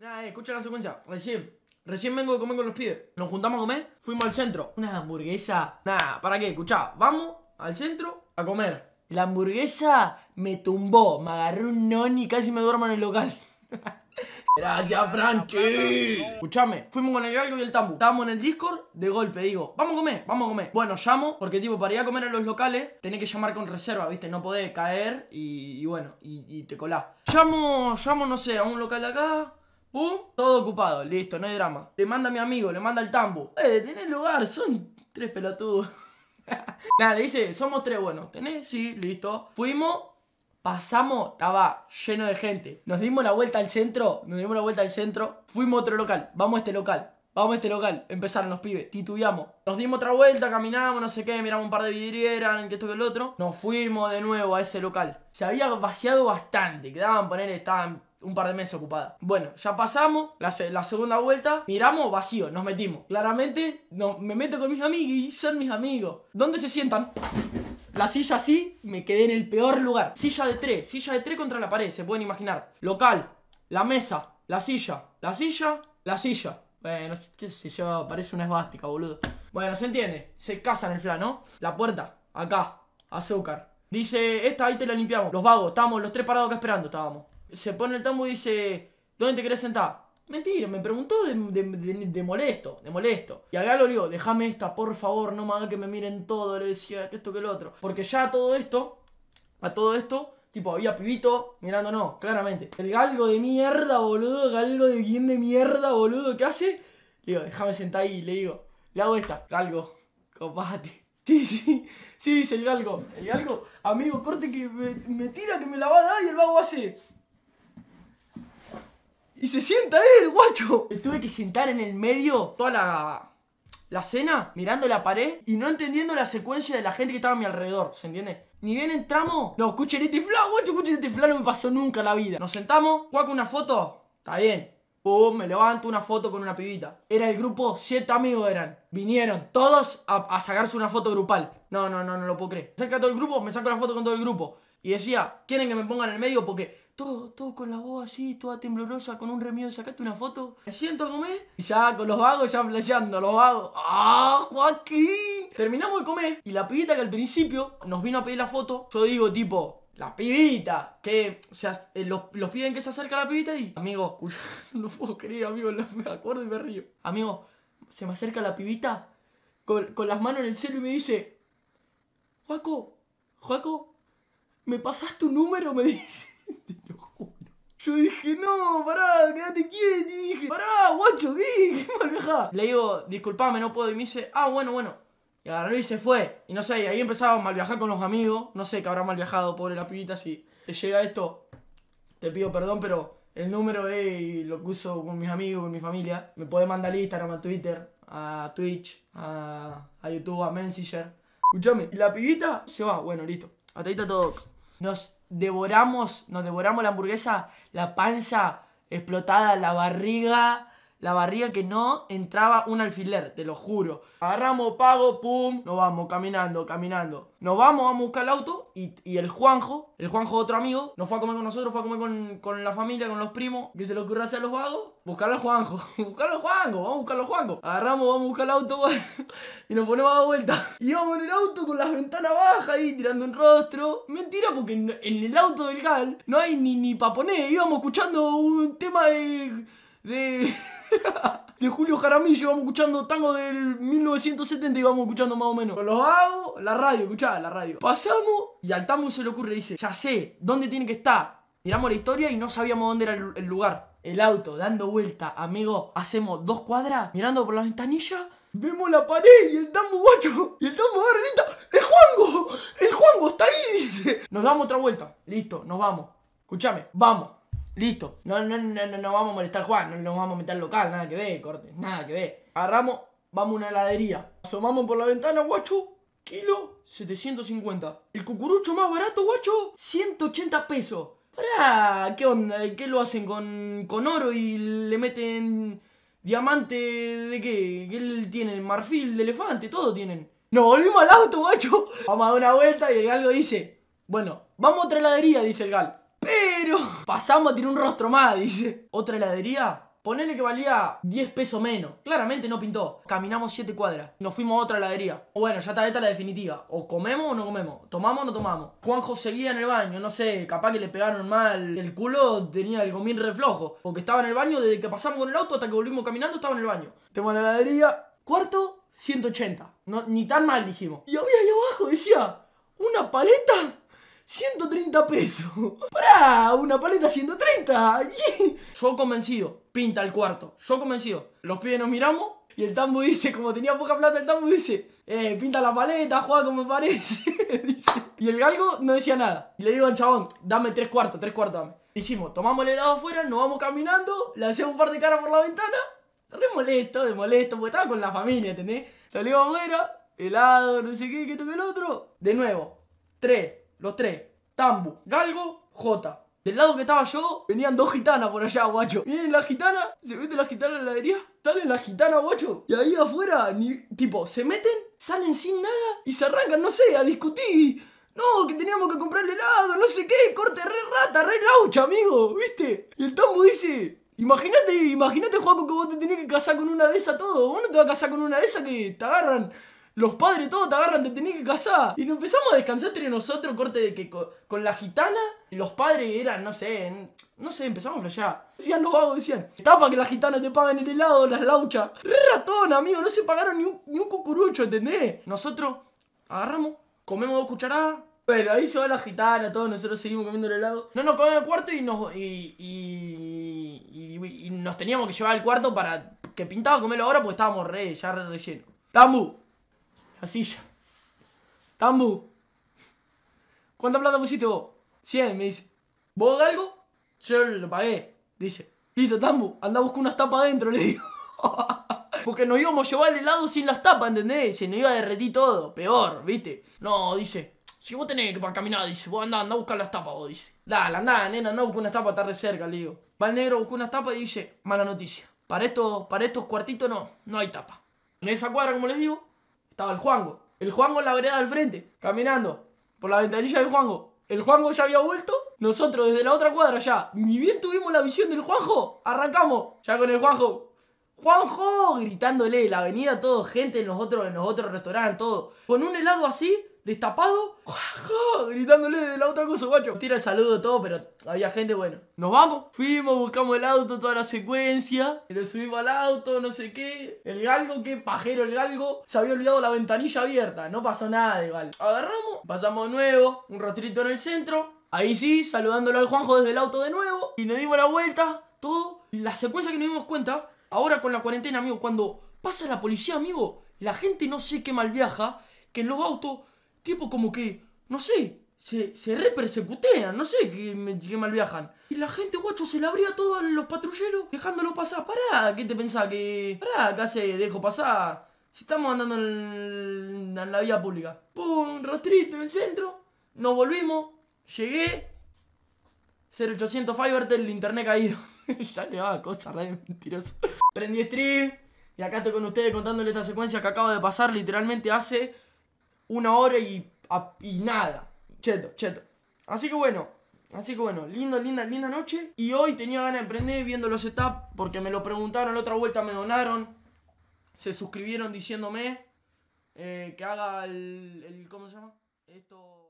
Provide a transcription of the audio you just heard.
Nah, eh, escucha la secuencia. Recién, recién vengo de comer con los pibes. Nos juntamos a comer, fuimos al centro. Una hamburguesa. Nah, ¿para qué? Escuchá, vamos al centro a comer. La hamburguesa me tumbó, me agarré un noni y casi me duermo en el local. Gracias, Franchi. Escuchame, fuimos con el galgo y el tambu. Estábamos en el Discord, de golpe digo, vamos a comer, vamos a comer. Bueno, llamo, porque tipo, para ir a comer a los locales, tenés que llamar con reserva, ¿viste? No podés caer y, y bueno, y, y te colás. Llamo, llamo, no sé, a un local de acá. Pum, todo ocupado, listo, no hay drama. Le manda a mi amigo, le manda el tambu. Eh, tenés lugar, son tres pelotudos. Nada, le dice, somos tres, bueno, ¿tenés? Sí, listo. Fuimos, pasamos, estaba lleno de gente. Nos dimos la vuelta al centro, nos dimos la vuelta al centro. Fuimos a otro local, vamos a este local. Vamos a este local, empezaron los pibes, titubeamos. Nos dimos otra vuelta, caminamos, no sé qué, miramos un par de vidrieras, que esto que el otro. Nos fuimos de nuevo a ese local. Se había vaciado bastante, quedaban poner, estaban un par de meses ocupadas. Bueno, ya pasamos la, la segunda vuelta, miramos vacío, nos metimos. Claramente, no, me meto con mis amigos y son mis amigos. ¿Dónde se sientan? La silla así, me quedé en el peor lugar. Silla de tres, silla de tres contra la pared, se pueden imaginar. Local, la mesa, la silla, la silla, la silla. Bueno, qué sé yo, parece una esvástica, boludo. Bueno, se entiende. Se casan el flan, ¿no? La puerta, acá, azúcar. Dice, esta ahí te la limpiamos. Los vagos, estábamos los tres parados acá esperando, estábamos. Se pone el tambo y dice, ¿dónde te querés sentar? Mentira, me preguntó de, de- molesto, de molesto. Y al galo le digo, déjame esta, por favor, no me haga que me miren todo. Le decía que esto que el otro. Porque ya todo esto, a todo esto, tipo, había pibito mirándonos, claramente. El galgo de mierda, boludo, galgo de bien de mierda, boludo, ¿qué hace? Le digo, déjame sentar ahí, le digo, le hago esta, galgo, copate. Sí, sí, sí, dice el galgo. El galgo, amigo, corte que me, me tira, que me la va a dar y el vago hace. Y se sienta él, guacho. Me tuve que sentar en el medio toda la, la cena, mirando la pared y no entendiendo la secuencia de la gente que estaba a mi alrededor, ¿se entiende? Ni bien entramos, no, escuchen este fla, guacho, escuchen este fla, no me pasó nunca en la vida. Nos sentamos, guaco, una foto, está bien. Pum, me levanto una foto con una pibita. Era el grupo, siete amigos eran. Vinieron todos a, a sacarse una foto grupal. No, no, no, no lo puedo creer. Saca todo el grupo, me saco la foto con todo el grupo. Y decía, ¿quieren que me pongan en el medio? Porque todo, todo con la voz así, toda temblorosa, con un remido, sacaste una foto. Me siento a comer. Y ya con los vagos, ya flasheando, los vagos. ¡Ah, Joaquín! Terminamos de comer. Y la pibita que al principio nos vino a pedir la foto, yo digo tipo, la pibita, que, o sea, eh, los, los piden que se acerque a la pibita y, amigo, escucha, no puedo creer, amigo, me acuerdo y me río. Amigo, se me acerca la pibita con, con las manos en el celo y me dice, Joaco, Joaco, ¿me pasas tu número? Me dice. Yo dije, no, pará, quédate quieto. Dije, pará, guacho, ¿qué? ¿Qué mal viajá? Le digo, disculpame, no puedo. Y me dice, ah, bueno, bueno. Y agarró y se fue. Y no sé, ahí empezaba a mal viajar con los amigos. No sé que habrá mal viajado, pobre la pibita. Si te llega esto, te pido perdón, pero el número es lo que uso con mis amigos, con mi familia. Me podés mandar al Instagram, a Twitter, a Twitch, a, a YouTube, a Messenger. Escuchame, y la pibita se va, bueno, listo. Hasta ahí está todo. Nos devoramos, nos devoramos la hamburguesa, la panza explotada, la barriga, la barriga que no entraba un alfiler, te lo juro. Agarramos, pago, pum, nos vamos caminando, caminando. Nos vamos, vamos a buscar el auto y, y el Juanjo, el Juanjo otro amigo, nos fue a comer con nosotros, fue a comer con, con la familia, con los primos, que se le ocurrió hacer a los vagos, buscar al Juanjo, buscar al Juanjo, vamos a buscar al Juanjo. Agarramos, vamos a buscar el auto y nos ponemos a dar vuelta. Y vamos en el auto con las ventanas bajas ahí, tirando un rostro. Mentira, porque en, el auto del Gal no hay ni, ni íbamos escuchando un tema de... de... De Julio Jaramillo íbamos escuchando tango del 1970 íbamos escuchando más o menos. Con los vagos, la radio, escuchaba la radio. Pasamos y al Tamu se le ocurre, dice, ya sé, ¿dónde tiene que estar? Miramos la historia y no sabíamos dónde era el, el lugar. El auto, dando vuelta, amigo, hacemos dos cuadras, mirando por la ventanilla, vemos la pared y el tambo guacho. Y el tambo agarra y grita, ¡El Juango! ¡El Juango está ahí! Dice. Nos damos otra vuelta. Listo, nos vamos. Escúchame, vamos. Listo. No, no, no, no, no vamos a molestar al Juan, no nos vamos a meter al local, nada que ver, corte, nada que ver. Agarramos, vamos a una heladería. Asomamos por la ventana, guacho. Kilo 750. El cucurucho más barato, guacho, 180 pesos. Pará, ¿qué onda? ¿Qué lo hacen con, con oro y le meten diamante de qué? ¿Qué él tiene? Marfil de elefante, todo tienen. Nos volvimos al auto, guacho. Vamos a dar una vuelta y el galgo dice, bueno, vamos a otra heladería, dice el gal. Pero pasamos a tirar un rostro más, dice. ¿Otra heladería? Ponele que valía 10 pesos menos. Claramente no pintó. Caminamos 7 cuadras. Nos fuimos a otra heladería. Bueno, ya está esta la definitiva. O comemos o no comemos. Tomamos o no tomamos. Juanjo seguía en el baño. No sé, capaz que le pegaron mal. El culo tenía el gomín reflojo. Porque estaba en el baño desde que pasamos con el auto hasta que volvimos caminando. Estaba en el baño. Tengo la heladería. Cuarto, 180. No, ni tan mal dijimos. Y había ahí abajo, decía, una paleta 130 pesos. ¡Para! Una paleta 130. Yo convencido. Pinta el cuarto. Yo convencido. Los pibes nos miramos. Y el tambo dice, como tenía poca plata, el tambo dice, eh, pinta la paleta, juega como parece. Y el galgo no decía nada. Y le digo al chabón, dame tres cuartos, tres cuartos dame. Dijimos, tomamos el helado afuera, nos vamos caminando, le hacemos un par de caras por la ventana. Re molesto, de molesto, porque estaba con la familia, ¿entendés? Salimos afuera, helado, no sé qué, que toque el otro. De nuevo, tres, los tres. Tambu, Galgo, J. Del lado que estaba yo, venían dos gitanas por allá, guacho. Vienen las gitanas, se mete la gitana en la heladería, salen las gitanas, guacho. Y ahí afuera, tipo, se meten, salen sin nada y se arrancan, no sé, a discutir. No, que teníamos que comprarle helado, no sé qué, corte re rata, re laucha, amigo, ¿viste? Y el tambo dice, imagínate, imagínate, Juaco, que vos te tenés que casar con una de esas todo. Vos no te vas a casar con una de esas que te agarran los padres todos te agarran, te tenés que casar. Y nos empezamos a descansar entre nosotros, corte de que con, la gitana, los padres eran, no sé, no sé, empezamos a flashear. Decían los vagos, decían, tapa que la gitana te pagan el helado, las lauchas. Re ratón, amigo, no se pagaron ni un, ni un cucurucho, ¿entendés? Nosotros agarramos, comemos dos cucharadas. Bueno, ahí se va la gitana, todos nosotros seguimos comiendo el helado. No nos comemos el cuarto y nos, y, y, y, nos teníamos que llevar al cuarto para que pintaba comerlo ahora porque estábamos re, ya re relleno. Tambu, la silla. Tambu. ¿Cuánta plata pusiste vos? 100, me dice. ¿Vos algo? Yo lo pagué. Dice. Listo, Tambu, anda a buscar unas tapas adentro, le digo. Porque nos íbamos a llevar el helado sin las tapas, ¿entendés? Se nos iba a derretir todo. Peor, ¿viste? No, dice. Si vos tenés que para caminar, dice, vos andá, anda a buscar las tapas, vos, dice. Dale, andá, nena, anda a buscar unas tapas, está re cerca, le digo. Va el negro, busca unas tapas y dice, mala noticia. Para estos, para estos cuartitos no, no hay tapa. En esa cuadra, como les digo, estaba el Juango. El Juango en la vereda del frente, caminando por la ventanilla del Juango. El Juango ya había vuelto. Nosotros desde la otra cuadra ya, ni bien tuvimos la visión del Juanjo, arrancamos. Ya con el Juanjo. ¡Juanjo! Gritándole, la avenida, todo, gente en en los otros restaurantes, todo. Con un helado así, destapado, gritándole de la otra cosa, guacho. Tira el saludo todo, pero había gente, bueno. Nos vamos, fuimos, buscamos el auto, toda la secuencia, lo subimos al auto, no sé qué. El galgo, qué pajero el galgo, se había olvidado la ventanilla abierta, no pasó nada igual. Agarramos, pasamos de nuevo, un rostrito en el centro. Ahí sí, saludándolo al Juanjo desde el auto de nuevo. Y nos dimos la vuelta, todo. La secuencia que nos dimos cuenta, ahora con la cuarentena, amigo, cuando pasa la policía, amigo, la gente no sé qué mal viaja, que en los autos tipo como que, no sé, se, se repersecutean, no sé, que, que mal viajan. Y la gente, guacho, se la abría todo a los patrulleros, dejándolo pasar. Pará, ¿qué te pensás? Que. Pará, ¿qué hace? Dejo pasar. Si estamos andando en, la vía pública. Pum, rostrito en el centro. Nos volvimos. Llegué. 0800 Fivertel, el internet caído. ya le va cosa re mentiroso. Prendí stream. Y acá estoy con ustedes contándole esta secuencia que acaba de pasar literalmente hace una hora y, y nada. Cheto, cheto. Así que bueno, Así que bueno, lindo, linda, linda noche. Y hoy tenía ganas de emprender viendo los setups porque me lo preguntaron, la otra vuelta me donaron. Se suscribieron diciéndome eh, que haga el, el. ¿Cómo se llama? Esto.